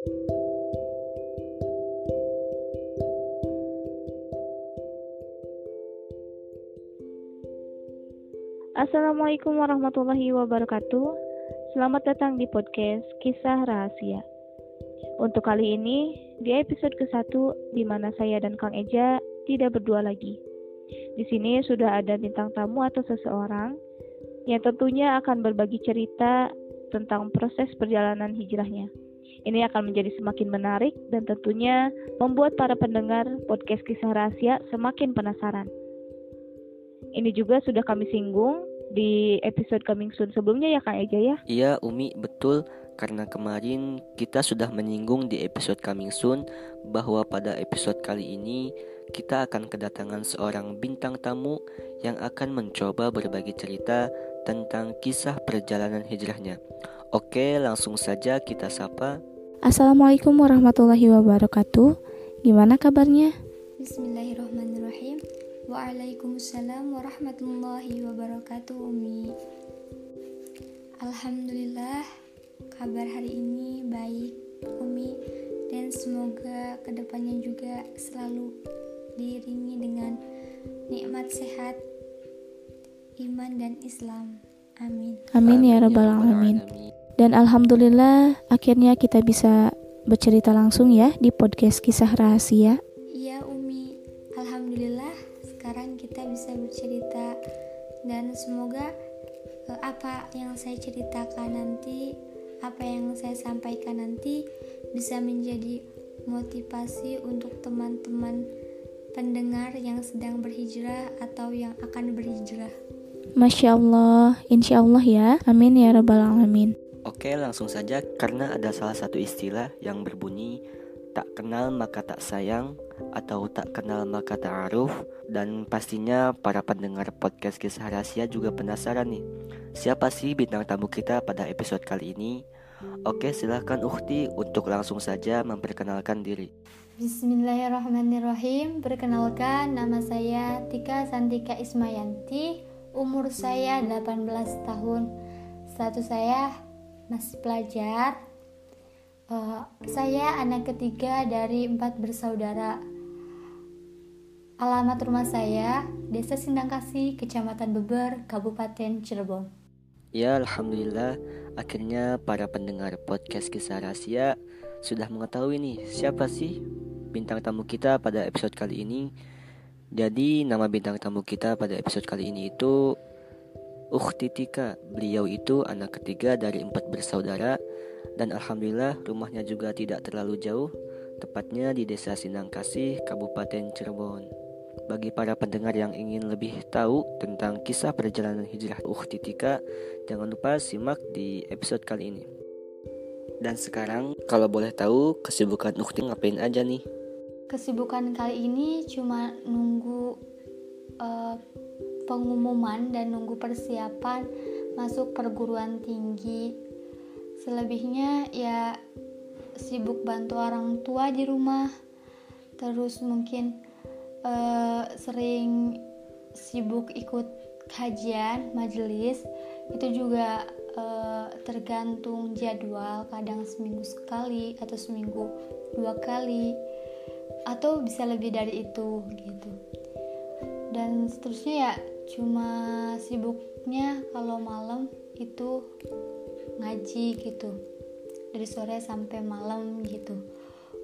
Assalamualaikum warahmatullahi wabarakatuh. Selamat datang di podcast Kisah Rahasia. Untuk kali ini, di episode ke-1 di mana saya dan Kang Eja tidak berdua lagi. Di sini sudah ada bintang tamu atau seseorang yang tentunya akan berbagi cerita tentang proses perjalanan hijrahnya. Ini akan menjadi semakin menarik dan tentunya membuat para pendengar podcast kisah rahasia semakin penasaran. Ini juga sudah kami singgung di episode coming soon sebelumnya ya Kang Eja ya? Iya Umi betul karena kemarin kita sudah menyinggung di episode coming soon bahwa pada episode kali ini kita akan kedatangan seorang bintang tamu yang akan mencoba berbagi cerita tentang kisah perjalanan hijrahnya. Oke, langsung saja kita sapa. Assalamualaikum warahmatullahi wabarakatuh. Gimana kabarnya? Bismillahirrahmanirrahim. Waalaikumsalam warahmatullahi wabarakatuh Umi Alhamdulillah kabar hari ini baik Umi dan semoga ke depannya juga selalu diiringi dengan nikmat sehat iman dan Islam amin amin ya rabbal alamin dan alhamdulillah akhirnya kita bisa bercerita langsung ya di podcast kisah rahasia bisa bercerita dan semoga uh, apa yang saya ceritakan nanti apa yang saya sampaikan nanti bisa menjadi motivasi untuk teman-teman pendengar yang sedang berhijrah atau yang akan berhijrah. Masya Allah, insya Allah ya, amin ya rabbal alamin. Oke, langsung saja. Karena ada salah satu istilah yang berbunyi tak kenal maka tak sayang atau tak kenal maka ta'aruf dan pastinya para pendengar podcast kisah rahasia juga penasaran nih siapa sih bintang tamu kita pada episode kali ini? Oke silahkan Ukti untuk langsung saja memperkenalkan diri. Bismillahirrahmanirrahim. Perkenalkan nama saya Tika Santika Ismayanti. Umur saya 18 tahun. Status saya masih pelajar uh, Saya anak ketiga dari empat bersaudara Alamat rumah saya, Desa Sindangkasih, Kecamatan Beber, Kabupaten Cirebon. Ya, Alhamdulillah, akhirnya para pendengar podcast kisah rahasia sudah mengetahui nih siapa sih bintang tamu kita pada episode kali ini. Jadi, nama bintang tamu kita pada episode kali ini itu Ukhti Tika. Beliau itu anak ketiga dari empat bersaudara dan Alhamdulillah rumahnya juga tidak terlalu jauh, tepatnya di Desa Sindangkasih, Kabupaten Cirebon. Bagi para pendengar yang ingin lebih tahu tentang kisah perjalanan hijrah Ukhti Tika, jangan lupa simak di episode kali ini. Dan sekarang, kalau boleh tahu, kesibukan Ukhti ngapain aja nih? Kesibukan kali ini cuma nunggu uh, pengumuman dan nunggu persiapan masuk perguruan tinggi. Selebihnya ya sibuk bantu orang tua di rumah. Terus mungkin uh, sering sibuk ikut kajian majelis itu juga uh, tergantung jadwal kadang seminggu sekali atau seminggu dua kali atau bisa lebih dari itu gitu dan seterusnya ya cuma sibuknya kalau malam itu ngaji gitu dari sore sampai malam gitu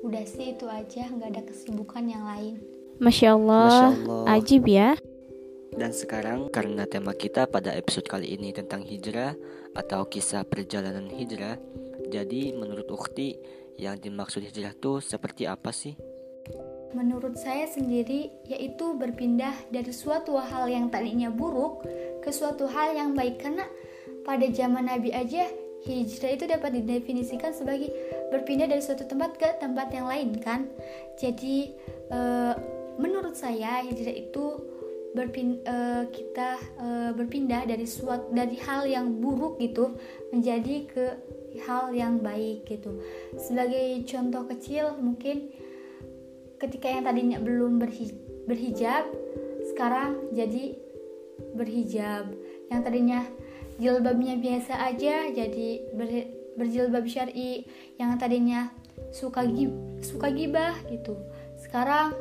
udah sih itu aja nggak ada kesibukan yang lain Masya Allah, Masya Allah. ajib ya. Dan sekarang karena tema kita pada episode kali ini tentang hijrah atau kisah perjalanan hijrah, jadi menurut Ukti yang dimaksud hijrah itu seperti apa sih? Menurut saya sendiri yaitu berpindah dari suatu hal yang tadinya buruk ke suatu hal yang baik karena pada zaman Nabi aja hijrah itu dapat didefinisikan sebagai berpindah dari suatu tempat ke tempat yang lain kan. Jadi eh, menurut saya hijrah itu berpin, uh, kita uh, berpindah dari suatu dari hal yang buruk gitu menjadi ke hal yang baik gitu. Sebagai contoh kecil mungkin ketika yang tadinya belum berhi, berhijab sekarang jadi berhijab. Yang tadinya jilbabnya biasa aja jadi ber, berjilbab syar'i. Yang tadinya suka gib suka gibah gitu sekarang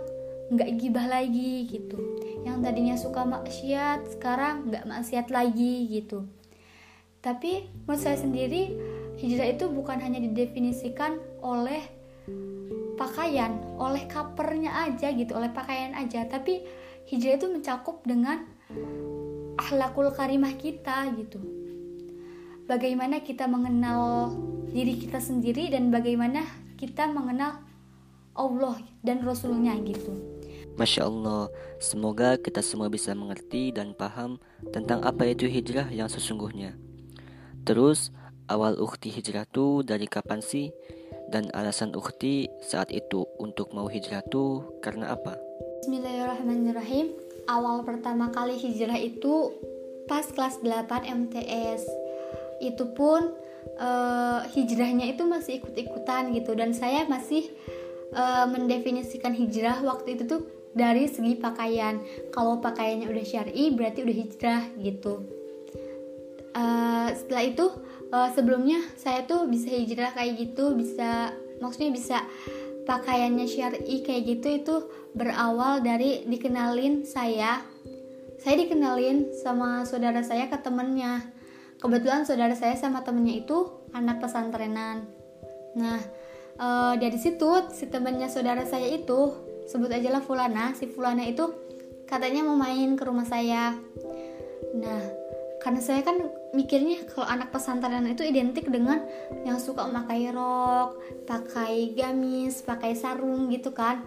nggak gibah lagi gitu yang tadinya suka maksiat sekarang nggak maksiat lagi gitu tapi menurut saya sendiri hijrah itu bukan hanya didefinisikan oleh pakaian oleh kapernya aja gitu oleh pakaian aja tapi hijrah itu mencakup dengan akhlakul karimah kita gitu bagaimana kita mengenal diri kita sendiri dan bagaimana kita mengenal Allah dan Rasulnya gitu Masya Allah, semoga kita semua bisa mengerti dan paham tentang apa itu hijrah yang sesungguhnya. Terus, awal ukti hijrah itu dari kapan sih? Dan alasan ukti saat itu untuk mau hijrah itu karena apa? Bismillahirrahmanirrahim. Awal pertama kali hijrah itu pas kelas 8 MTS. Itu pun uh, hijrahnya itu masih ikut-ikutan gitu dan saya masih uh, mendefinisikan hijrah waktu itu tuh dari segi pakaian. Kalau pakaiannya udah syar'i berarti udah hijrah gitu. Uh, setelah itu uh, sebelumnya saya tuh bisa hijrah kayak gitu, bisa maksudnya bisa pakaiannya syar'i kayak gitu itu berawal dari dikenalin saya. Saya dikenalin sama saudara saya ke temennya. Kebetulan saudara saya sama temennya itu anak pesantrenan. Nah e, dari situ si temennya saudara saya itu sebut aja lah Fulana si Fulana itu katanya mau main ke rumah saya. Nah karena saya kan mikirnya kalau anak pesantren itu identik dengan yang suka memakai rok, pakai gamis, pakai sarung gitu kan.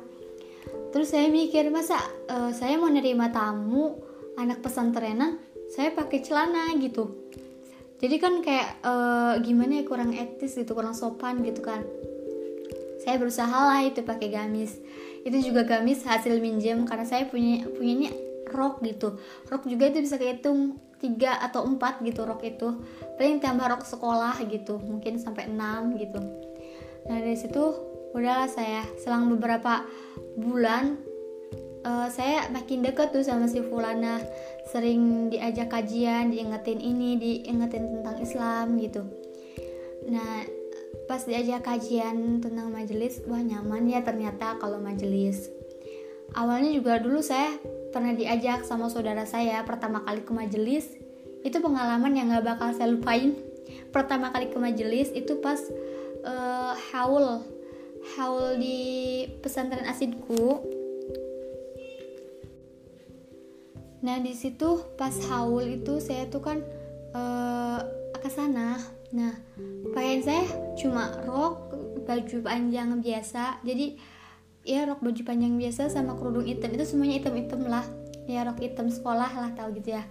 Terus saya mikir masa uh, saya mau nerima tamu anak pesantrenan, saya pakai celana gitu. Jadi kan kayak uh, gimana ya kurang etis gitu, kurang sopan gitu kan. Saya berusaha lah itu pakai gamis. Itu juga gamis hasil minjem karena saya punya punyanya rok gitu. Rok juga itu bisa kehitung tiga atau empat gitu rok itu. Paling tambah rok sekolah gitu mungkin sampai enam gitu. Nah dari situ udahlah saya selang beberapa bulan uh, saya makin deket tuh sama si Fulana. Sering diajak kajian diingetin ini diingetin tentang Islam gitu. Nah pas diajak kajian tentang majelis wah nyaman ya ternyata kalau majelis. Awalnya juga dulu saya pernah diajak sama saudara saya pertama kali ke majelis. Itu pengalaman yang gak bakal saya lupain. Pertama kali ke majelis itu pas uh, haul haul di pesantren asidku. Nah di situ pas haul itu saya tuh kan uh, ke sana. Nah pakaian saya cuma rok baju panjang biasa. Jadi ya rok baju panjang biasa sama kerudung hitam. Itu semuanya hitam-hitam lah. Ya rok hitam sekolah lah tahu gitu ya.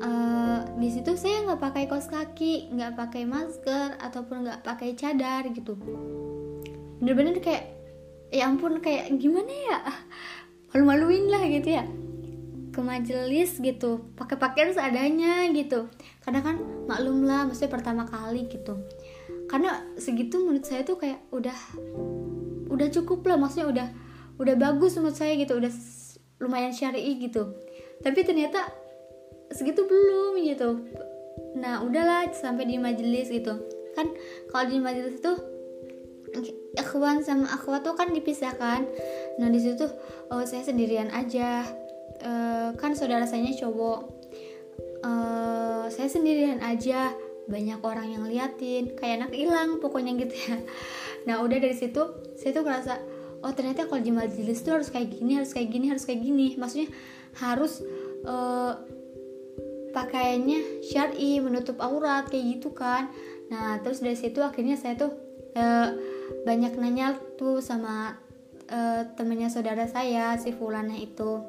Uh, di situ saya nggak pakai kaos kaki nggak pakai masker ataupun nggak pakai cadar gitu. Bener-bener kayak ya ampun kayak gimana ya? Malu-maluin lah gitu ya. Ke majelis gitu pakai pakaian seadanya gitu. Karena kan maklum lah maksudnya pertama kali gitu. Karena segitu menurut saya tuh kayak udah udah cukup lah maksudnya udah udah bagus menurut saya gitu udah lumayan syari gitu. Tapi ternyata segitu belum gitu. Nah udahlah sampai di majelis gitu. Kan kalau di majelis itu ikhwan sama akhwat tuh kan dipisahkan. Nah di situ oh saya sendirian aja. E, kan saudara saya cowok. E, saya sendirian aja banyak orang yang liatin kayak anak hilang pokoknya gitu ya. Nah udah dari situ saya tuh ngerasa oh ternyata kalau di majelis tuh harus kayak gini harus kayak gini harus kayak gini. Maksudnya harus uh, pakaiannya syari menutup aurat kayak gitu kan. Nah terus dari situ akhirnya saya tuh uh, banyak nanya tuh sama uh, temennya saudara saya si Fulana itu.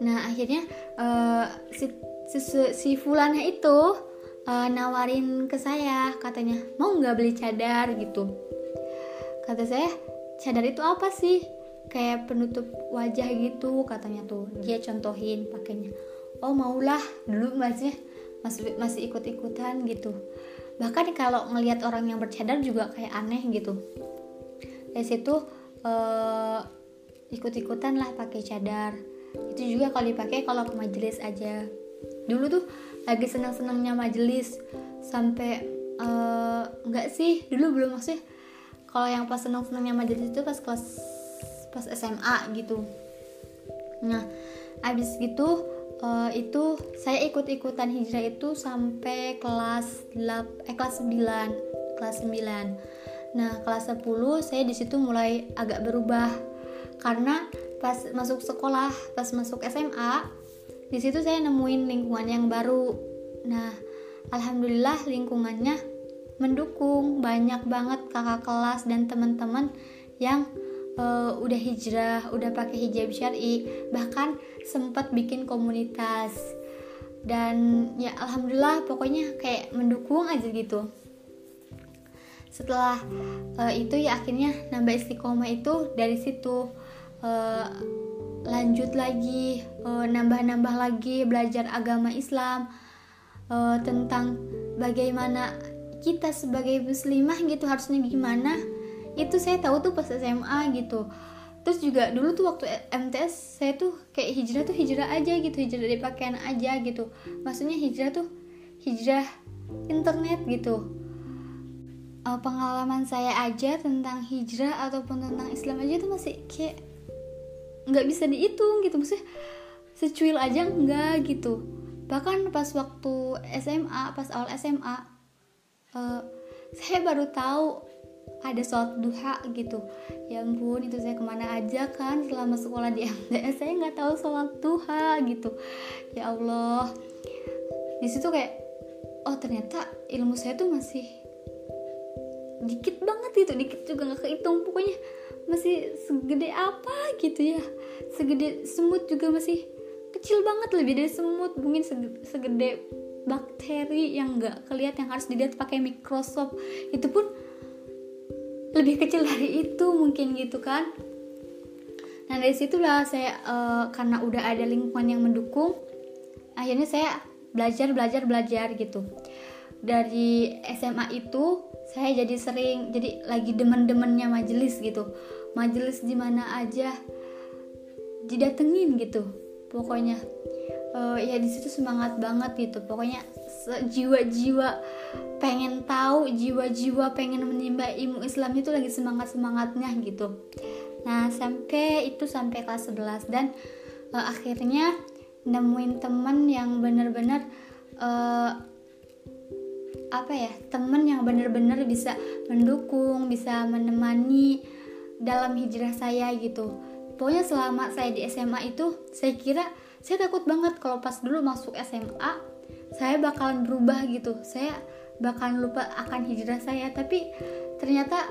Nah akhirnya uh, si, si, si Fulana itu uh, nawarin ke saya katanya mau nggak beli cadar? gitu. Kata saya cadar itu apa sih? Kayak penutup wajah gitu katanya tuh dia contohin pakainya. Oh maulah dulu masih masih masih ikut ikutan gitu. Bahkan kalau ngelihat orang yang bercadar juga kayak aneh gitu. Dari situ uh, ikut ikutan lah pakai cadar. Itu juga kalau dipakai kalau ke majelis aja. Dulu tuh lagi senang-senangnya majelis sampai uh, nggak sih dulu belum maksudnya. Kalau yang pas senang senangnya majelis itu pas kelas pas SMA gitu. Nah abis gitu uh, itu saya ikut-ikutan hijrah itu sampai kelas 8 eh kelas 9 kelas 9 nah kelas 10 saya di situ mulai agak berubah karena pas masuk sekolah pas masuk SMA di situ saya nemuin lingkungan yang baru nah alhamdulillah lingkungannya mendukung banyak banget kakak kelas dan teman-teman yang uh, udah hijrah, udah pakai hijab syari, bahkan sempat bikin komunitas. Dan ya alhamdulillah pokoknya kayak mendukung aja gitu. Setelah uh, itu ya akhirnya nambah istiqomah itu dari situ uh, lanjut lagi nambah-nambah lagi belajar agama Islam uh, tentang bagaimana kita sebagai muslimah gitu harusnya gimana. Itu saya tahu tuh pas SMA gitu. Terus juga dulu tuh waktu MTS saya tuh kayak hijrah tuh hijrah aja gitu hijrah dari pakaian aja gitu. Maksudnya hijrah tuh hijrah internet gitu. Uh, pengalaman saya aja tentang hijrah ataupun tentang Islam aja tuh masih kayak nggak bisa dihitung gitu. Maksudnya secuil aja enggak gitu. Bahkan pas waktu SMA pas awal SMA uh, saya baru tahu ada sholat duha gitu. Ya ampun itu saya ke mana aja kan selama sekolah di MTS saya nggak tahu sholat duha gitu. Ya Allah. Di situ kayak oh ternyata ilmu saya tuh masih dikit banget gitu. Dikit juga nggak kehitung. Pokoknya masih segede apa gitu ya segede semut juga masih kecil banget lebih dari semut. Mungkin segede bakteri yang nggak kelihatan yang harus dilihat pakai Microsoft itu pun lebih kecil dari itu mungkin gitu kan. Nah dari situlah saya uh, karena udah ada lingkungan yang mendukung akhirnya saya belajar belajar belajar gitu. Dari SMA itu saya jadi sering jadi lagi demen-demennya majelis gitu. Majelis di mana aja didatengin gitu. Pokoknya uh, ya di situ semangat banget gitu. Pokoknya jiwa-jiwa pengen tahu jiwa-jiwa pengen menimba ilmu Islam itu lagi semangat-semangatnya gitu. Nah sampai itu sampai kelas 11 dan uh, akhirnya nemuin temen yang bener-bener uh, apa ya temen yang bener-bener bisa mendukung bisa menemani dalam hijrah saya gitu pokoknya selama saya di SMA itu saya kira saya takut banget kalau pas dulu masuk SMA saya bakalan berubah gitu. Saya bakalan lupa akan hijrah saya. Tapi ternyata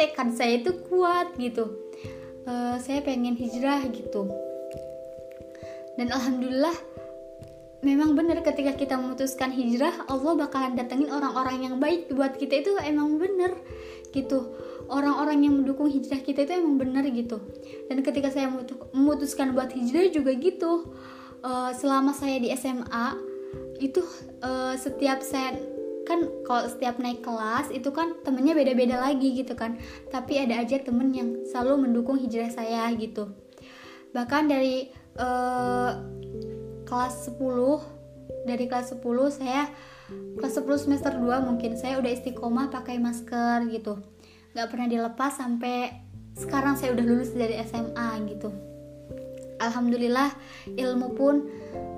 tekad saya itu kuat gitu. Uh, saya pengen hijrah gitu. Dan alhamdulillah memang benar ketika kita memutuskan hijrah Allah bakalan datengin orang-orang yang baik buat kita. Itu emang bener gitu orang-orang yang mendukung hijrah kita itu emang benar gitu. Dan ketika saya memutuskan buat hijrah juga gitu uh, selama saya di SMA itu uh, setiap saya kan kalau setiap naik kelas itu kan temennya beda-beda lagi gitu kan. Tapi ada aja temen yang selalu mendukung hijrah saya gitu. Bahkan dari uh, kelas 10 dari kelas 10 saya kelas 10 semester 2 mungkin saya udah istiqomah pakai masker gitu nggak pernah dilepas sampai sekarang saya udah lulus dari SMA gitu. Alhamdulillah ilmu pun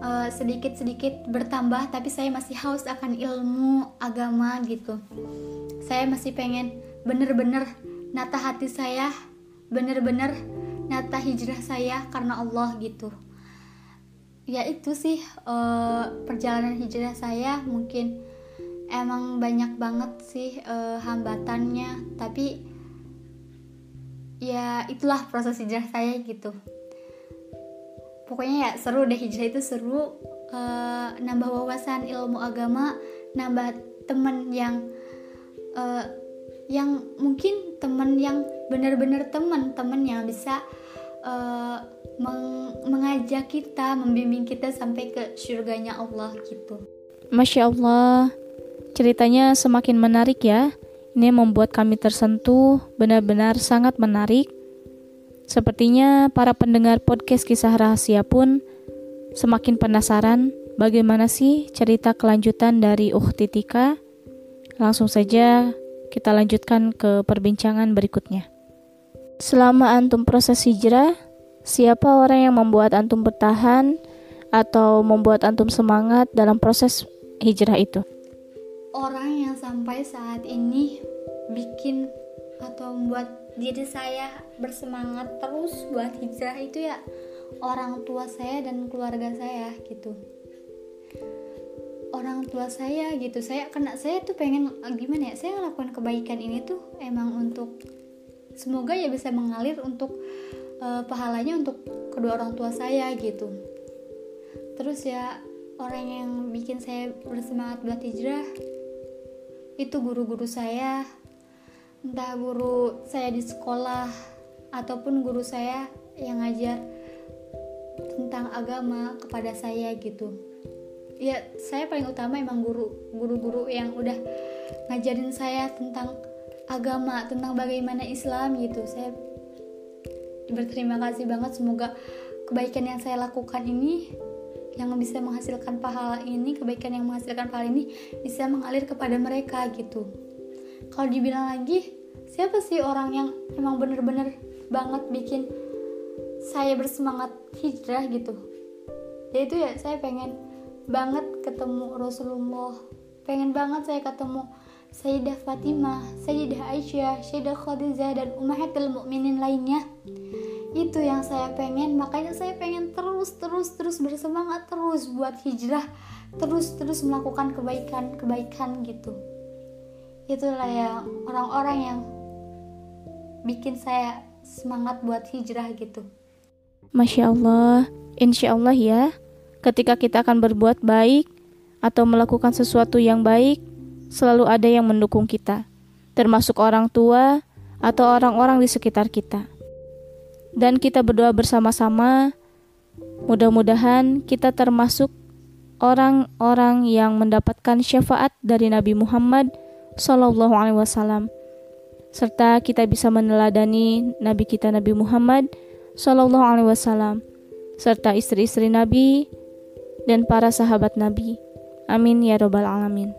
uh, sedikit-sedikit bertambah tapi saya masih haus akan ilmu agama gitu. Saya masih pengen bener-bener nata hati saya bener-bener nata hijrah saya karena Allah gitu. Ya itu sih uh, perjalanan hijrah saya mungkin emang banyak banget sih uh, hambatannya. Tapi ya itulah proses hijrah saya gitu. Pokoknya ya seru deh hijrah itu seru. Uh, nambah wawasan ilmu agama nambah temen yang uh, yang mungkin temen yang benar-benar temen temen yang bisa uh, meng mengajak kita membimbing kita sampai ke surganya Allah gitu. Masya Allah Ceritanya semakin menarik ya. Ini membuat kami tersentuh, benar-benar sangat menarik. Sepertinya para pendengar podcast kisah rahasia pun semakin penasaran bagaimana sih cerita kelanjutan dari Uhti Tika. Langsung saja kita lanjutkan ke perbincangan berikutnya. Selama antum proses hijrah, siapa orang yang membuat antum bertahan atau membuat antum semangat dalam proses hijrah itu? Orang yang sampai saat ini bikin atau membuat diri saya bersemangat terus buat hijrah itu ya orang tua saya dan keluarga saya gitu. Orang tua saya gitu. Saya kena saya tuh pengen gimana ya saya ngelakuin kebaikan ini tuh emang untuk semoga ya bisa mengalir untuk uh, pahalanya untuk kedua orang tua saya gitu. Terus ya orang yang bikin saya bersemangat buat hijrah itu guru-guru saya. Entah guru saya di sekolah ataupun guru saya yang ngajar tentang agama kepada saya gitu. Ya saya paling utama emang guru guru-guru yang udah ngajarin saya tentang agama tentang bagaimana Islam gitu. Saya berterima kasih banget semoga kebaikan yang saya lakukan ini yang bisa menghasilkan pahala ini kebaikan yang menghasilkan pahala ini bisa mengalir kepada mereka gitu. Kalau dibilang lagi siapa sih orang yang emang bener-bener banget bikin saya bersemangat hijrah gitu? Ya itu ya saya pengen banget ketemu Rasulullah. Pengen banget saya ketemu Sayyidah Fatimah, Sayyidah Aisyah, Sayyidah Khadijah dan Ummahatul Mukminin lainnya. Itu yang saya pengen, makanya saya pengen terus terus terus bersemangat terus buat hijrah, terus terus melakukan kebaikan-kebaikan gitu. Itulah yang orang-orang yang bikin saya semangat buat hijrah gitu. Masya Allah, insya Allah ya, Ketika kita akan berbuat baik atau melakukan sesuatu yang baik, selalu ada yang mendukung kita, termasuk orang tua atau orang-orang di sekitar kita. Dan kita berdoa bersama-sama, mudah-mudahan kita termasuk orang-orang yang mendapatkan syafaat dari Nabi Muhammad Sallallahu Alaihi Wasallam, serta kita bisa meneladani Nabi kita Nabi Muhammad Sallallahu Alaihi Wasallam, serta istri-istri Nabi dan para sahabat Nabi. Amin ya Robbal 'Alamin.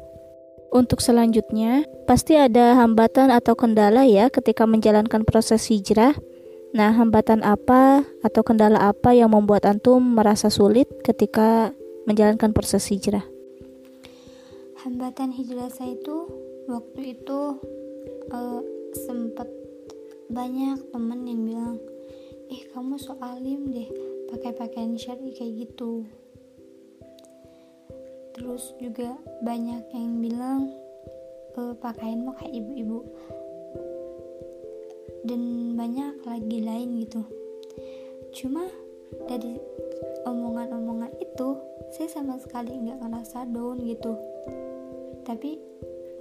Untuk selanjutnya, pasti ada hambatan atau kendala ya ketika menjalankan proses hijrah. Nah, hambatan apa atau kendala apa yang membuat antum merasa sulit ketika menjalankan proses hijrah? Hambatan hijrah saya itu waktu itu uh, sempat banyak temen yang bilang, "Eh, kamu so alim deh, pakai pakaian syari kayak gitu." terus juga banyak yang bilang e, pakaianmu kayak ibu-ibu dan banyak lagi lain gitu. Cuma dari omongan-omongan itu saya sama sekali nggak ngerasa down gitu. Tapi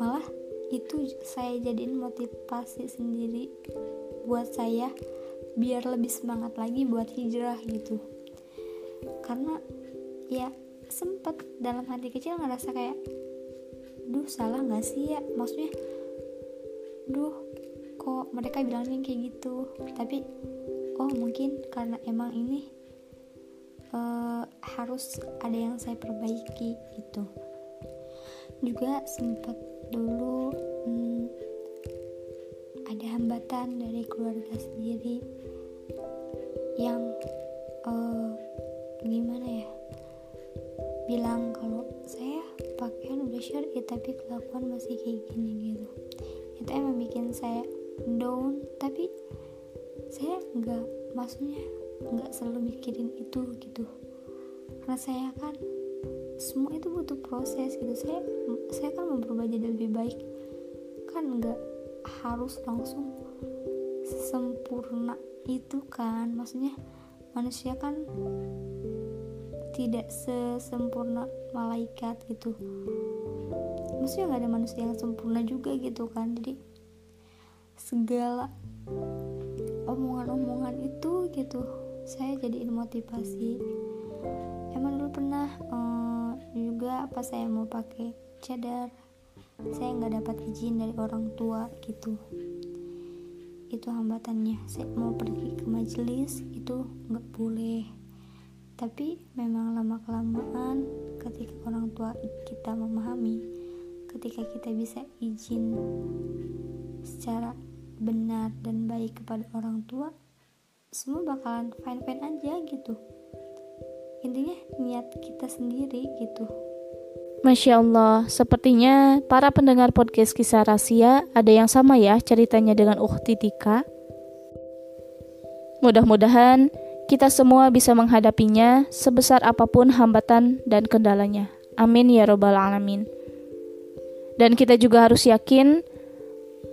malah itu saya jadiin motivasi sendiri buat saya biar lebih semangat lagi buat hijrah gitu. Karena ya sempet dalam hati kecil ngerasa kayak duh salah nggak sih ya? Maksudnya duh kok mereka bilangnya kayak gitu. Tapi oh mungkin karena emang ini uh, harus ada yang saya perbaiki gitu. Juga sempat dulu hmm, ada hambatan dari keluarga sendiri yang uh, gimana ya bilang kalau saya pakaian udah syari tapi kelakuan masih kayak gini gitu. Itu emang bikin saya down. Tapi saya nggak maksudnya nggak selalu mikirin itu gitu. Karena saya kan semua itu butuh proses gitu. Saya saya kan mau berubah jadi lebih baik. Kan nggak harus langsung sempurna itu kan. Maksudnya manusia kan tidak sesempurna malaikat gitu. Maksudnya nggak ada manusia yang sempurna juga gitu kan. Jadi segala omongan-omongan itu gitu. Saya jadiin motivasi. Emang dulu pernah uh, juga apa saya mau pakai cadar saya nggak dapat izin dari orang tua gitu. Itu hambatannya. Saya mau pergi ke majelis itu nggak boleh. Tapi memang lama kelamaan ketika orang tua kita memahami ketika kita bisa izin secara benar dan baik kepada orang tua semua bakalan fine fine aja gitu intinya niat kita sendiri gitu Masya Allah, sepertinya para pendengar podcast kisah rahasia ada yang sama ya ceritanya dengan Ukti Tika. Mudah-mudahan kita semua bisa menghadapinya sebesar apa pun hambatan dan kendalanya. Amin ya Robbal 'Alamin. Dan kita juga harus yakin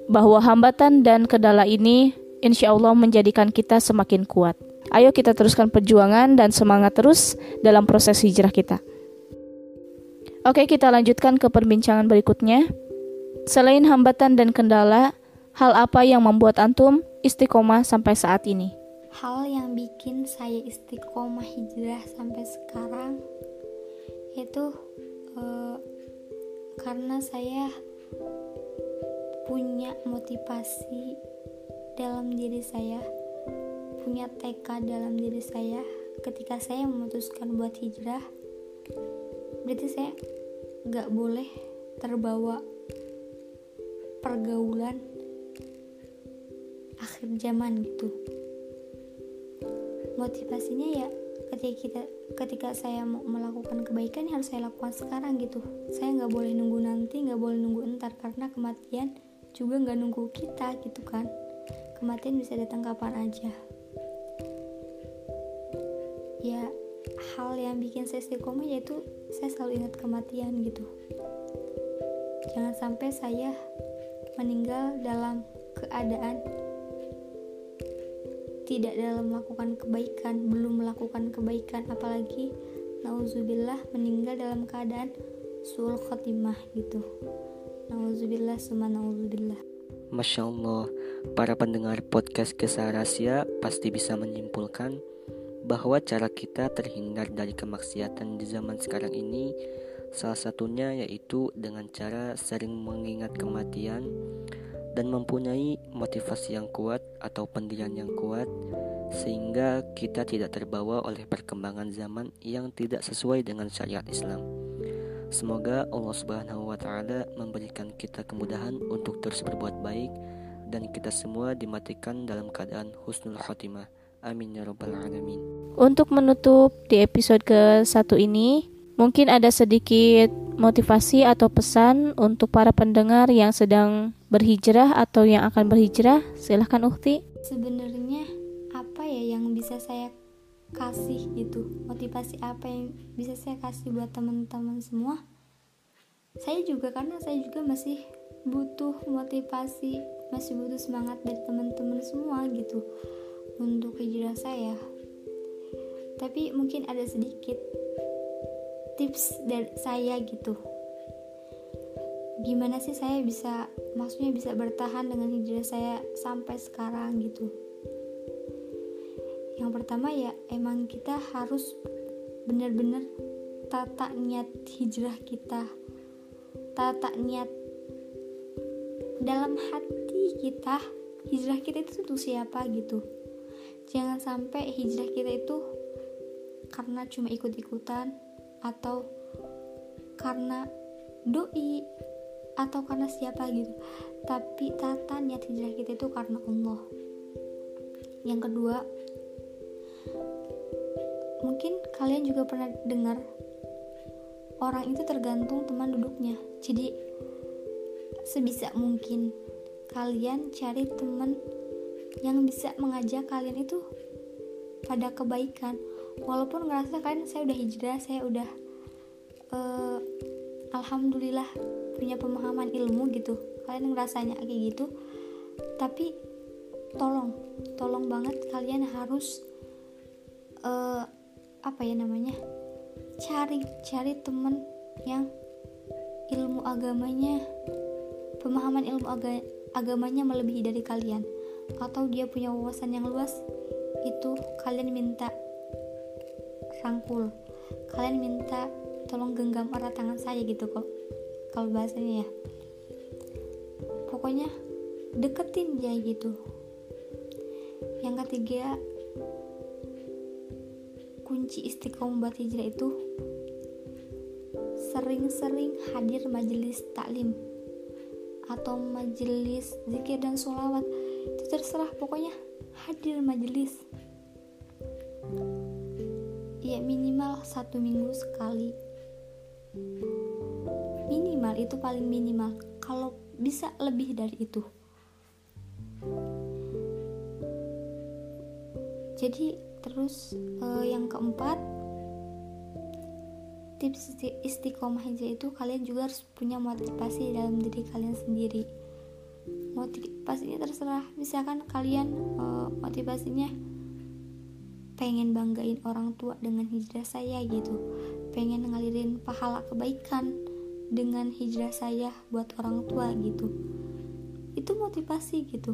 bahwa hambatan dan kendala ini insya Allah menjadikan kita semakin kuat. Ayo kita teruskan perjuangan dan semangat terus dalam proses hijrah kita. Oke, kita lanjutkan ke perbincangan berikutnya. Selain hambatan dan kendala, hal apa yang membuat antum istiqomah sampai saat ini? Hal yang bikin saya istiqomah hijrah sampai sekarang itu uh, karena saya punya motivasi dalam diri saya, punya tekad dalam diri saya. Ketika saya memutuskan buat hijrah berarti saya nggak boleh terbawa pergaulan akhir zaman gitu. Motivasinya ya ketika kita ketika saya mau melakukan kebaikan ya harus saya lakukan sekarang gitu. Saya nggak boleh nunggu nanti nggak boleh nunggu entar karena kematian juga nggak nunggu kita gitu kan. Kematian bisa datang kapan aja. Ya hal yang bikin saya istiqomah yaitu saya selalu ingat kematian gitu. Jangan sampai saya meninggal dalam keadaan tidak dalam melakukan kebaikan belum melakukan kebaikan apalagi nauzubillah meninggal dalam keadaan sul khotimah gitu. Nauzubillah summa nauzubillah. Masya Allah, para pendengar podcast kisah rahasia pasti bisa menyimpulkan bahwa cara kita terhindar dari kemaksiatan di zaman sekarang ini salah satunya yaitu dengan cara sering mengingat kematian dan mempunyai motivasi yang kuat atau pendirian yang kuat sehingga kita tidak terbawa oleh perkembangan zaman yang tidak sesuai dengan syariat Islam. Semoga Allah Subhanahu wa taala memberikan kita kemudahan untuk terus berbuat baik dan kita semua dimatikan dalam keadaan husnul khotimah. Amin ya Rabbal 'Alamin. Untuk menutup di episode ke satu ini, mungkin ada sedikit motivasi atau pesan untuk para pendengar yang sedang berhijrah atau yang akan berhijrah. Silahkan Ukti. Sebenarnya apa ya yang bisa saya kasih gitu? Motivasi apa yang bisa saya kasih buat teman-teman semua? Saya juga karena saya juga masih butuh motivasi, masih butuh semangat dari teman-teman semua gitu untuk hijrah saya tapi mungkin ada sedikit tips dari saya gitu. Gimana sih saya bisa maksudnya bisa bertahan dengan hijrah saya sampai sekarang gitu? Yang pertama ya emang kita harus benar-benar tata niat hijrah kita. Tata niat dalam hati kita hijrah kita itu untuk siapa gitu? Jangan sampai hijrah kita itu karena cuma ikut-ikutan atau karena doi atau karena siapa gitu. Tapi tata niat hijrah kita itu karena Allah. Yang kedua mungkin kalian juga pernah dengar orang itu tergantung teman duduknya. Jadi sebisa mungkin kalian cari teman yang bisa mengajak kalian itu pada kebaikan walaupun ngerasa kan saya udah hijrah saya udah uh, alhamdulillah punya pemahaman ilmu gitu. Kalian ngerasanya kayak gitu. Tapi tolong tolong banget kalian harus uh, apa ya namanya cari cari temen yang ilmu agamanya pemahaman ilmu aga, agamanya melebihi dari kalian. Atau dia punya wawasan yang luas itu kalian minta rangkul. Kalian minta tolong genggam erat tangan saya gitu kok kalau bahasanya ya. Pokoknya deketin dia gitu. Yang ketiga kunci istiqomah buat hijrah itu sering-sering hadir majelis taklim atau majelis zikir dan sholawat. Itu terserah pokoknya hadir majelis minimal satu minggu sekali. Minimal itu paling minimal. Kalau bisa lebih dari itu. Jadi terus uh, yang keempat tips istiqomah aja itu kalian juga harus punya motivasi dalam diri kalian sendiri. Motivasinya terserah. Misalkan kalian uh, motivasinya pengen banggain orang tua dengan hijrah saya gitu. Pengen ngalirin pahala kebaikan dengan hijrah saya buat orang tua gitu. Itu motivasi gitu.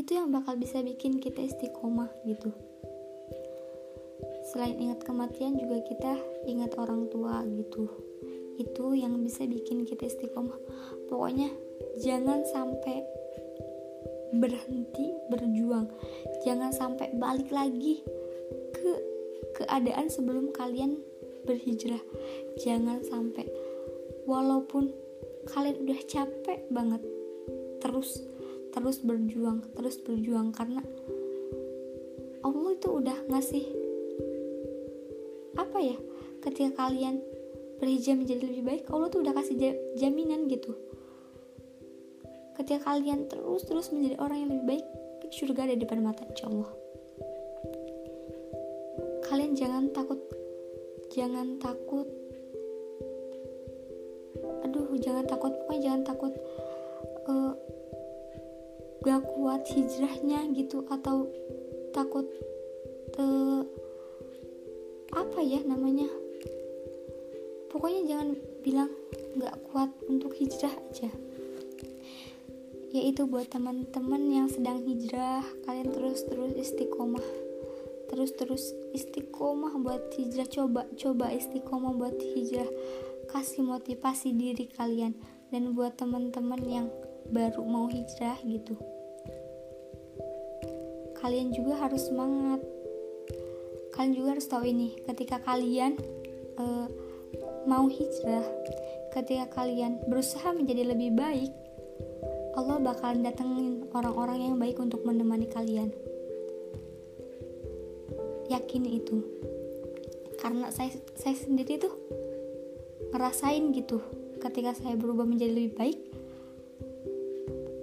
Itu yang bakal bisa bikin kita istiqomah gitu. Selain ingat kematian juga kita ingat orang tua gitu. Itu yang bisa bikin kita istiqomah. Pokoknya jangan sampai berhenti berjuang. Jangan sampai balik lagi ke keadaan sebelum kalian berhijrah. Jangan sampai. Walaupun kalian udah capek banget terus terus berjuang terus berjuang karena Allah itu udah ngasih apa ya ketika kalian berhijab menjadi lebih baik Allah tuh udah kasih jaminan gitu ketika kalian terus terus menjadi orang yang lebih baik surga ada di depan mata insya Allah. Kalian jangan takut jangan takut. Aduh jangan takut. Pokoknya jangan takut uh, gak kuat hijrahnya gitu atau takut uh, apa ya namanya? Pokoknya jangan bilang nggak kuat untuk hijrah aja yaitu buat teman-teman yang sedang hijrah kalian terus-terus istiqomah. Terus-terus istiqomah buat hijrah coba coba istiqomah buat hijrah. Kasih motivasi diri kalian dan buat teman-teman yang baru mau hijrah gitu. Kalian juga harus semangat. Kalian juga harus tahu ini ketika kalian uh, mau hijrah ketika kalian berusaha menjadi lebih baik Allah bakalan datengin orang-orang yang baik untuk menemani kalian. Yakin itu. Karena saya saya sendiri tuh ngerasain gitu. Ketika saya berubah menjadi lebih baik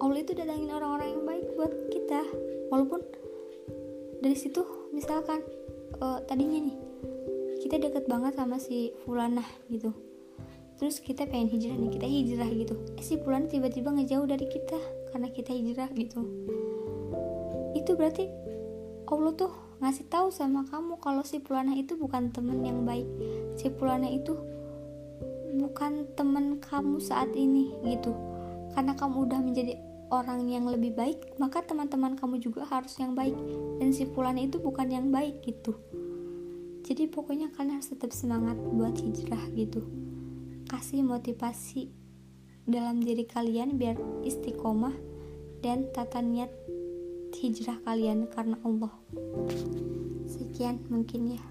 Allah itu datangin orang-orang yang baik buat kita. Walaupun dari situ misalkan uh, tadinya nih kita deket banget sama si Fulanah gitu terus kita pengen hijrah nih kita hijrah gitu eh si Fulanah tiba-tiba ngejauh dari kita karena kita hijrah gitu itu berarti Allah tuh ngasih tahu sama kamu kalau si Fulanah itu bukan temen yang baik si Fulanah itu bukan temen kamu saat ini gitu karena kamu udah menjadi orang yang lebih baik, maka teman-teman kamu juga harus yang baik. Dan si Fulan itu bukan yang baik gitu. Jadi pokoknya kalian harus tetap semangat buat hijrah gitu. Kasih motivasi dalam diri kalian biar istiqomah dan tata niat hijrah kalian karena Allah. Sekian mungkin ya.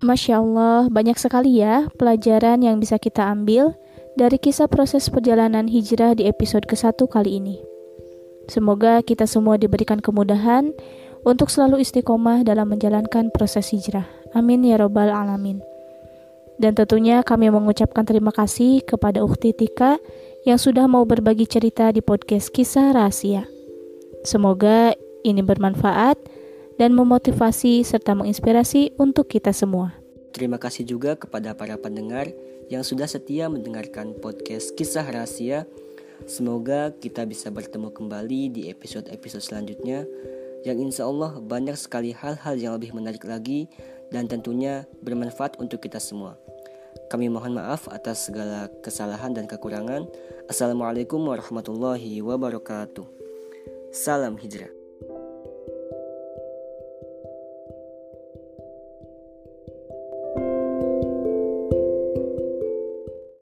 Masya Allah, banyak sekali ya pelajaran yang bisa kita ambil dari kisah proses perjalanan hijrah di episode ke-1 kali ini. Semoga kita semua diberikan kemudahan untuk selalu istiqomah dalam menjalankan proses hijrah. Amin ya robbal alamin. Dan tentunya kami mengucapkan terima kasih kepada Ukti Tika yang sudah mau berbagi cerita di podcast Kisah Rahasia. Semoga ini bermanfaat dan memotivasi serta menginspirasi untuk kita semua. Terima kasih juga kepada para pendengar yang sudah setia mendengarkan podcast Kisah Rahasia. Semoga kita bisa bertemu kembali di episode-episode selanjutnya yang insya Allah banyak sekali hal-hal yang lebih menarik lagi dan tentunya bermanfaat untuk kita semua. Kami mohon maaf atas segala kesalahan dan kekurangan. Assalamualaikum warahmatullahi wabarakatuh. Salam hijrah.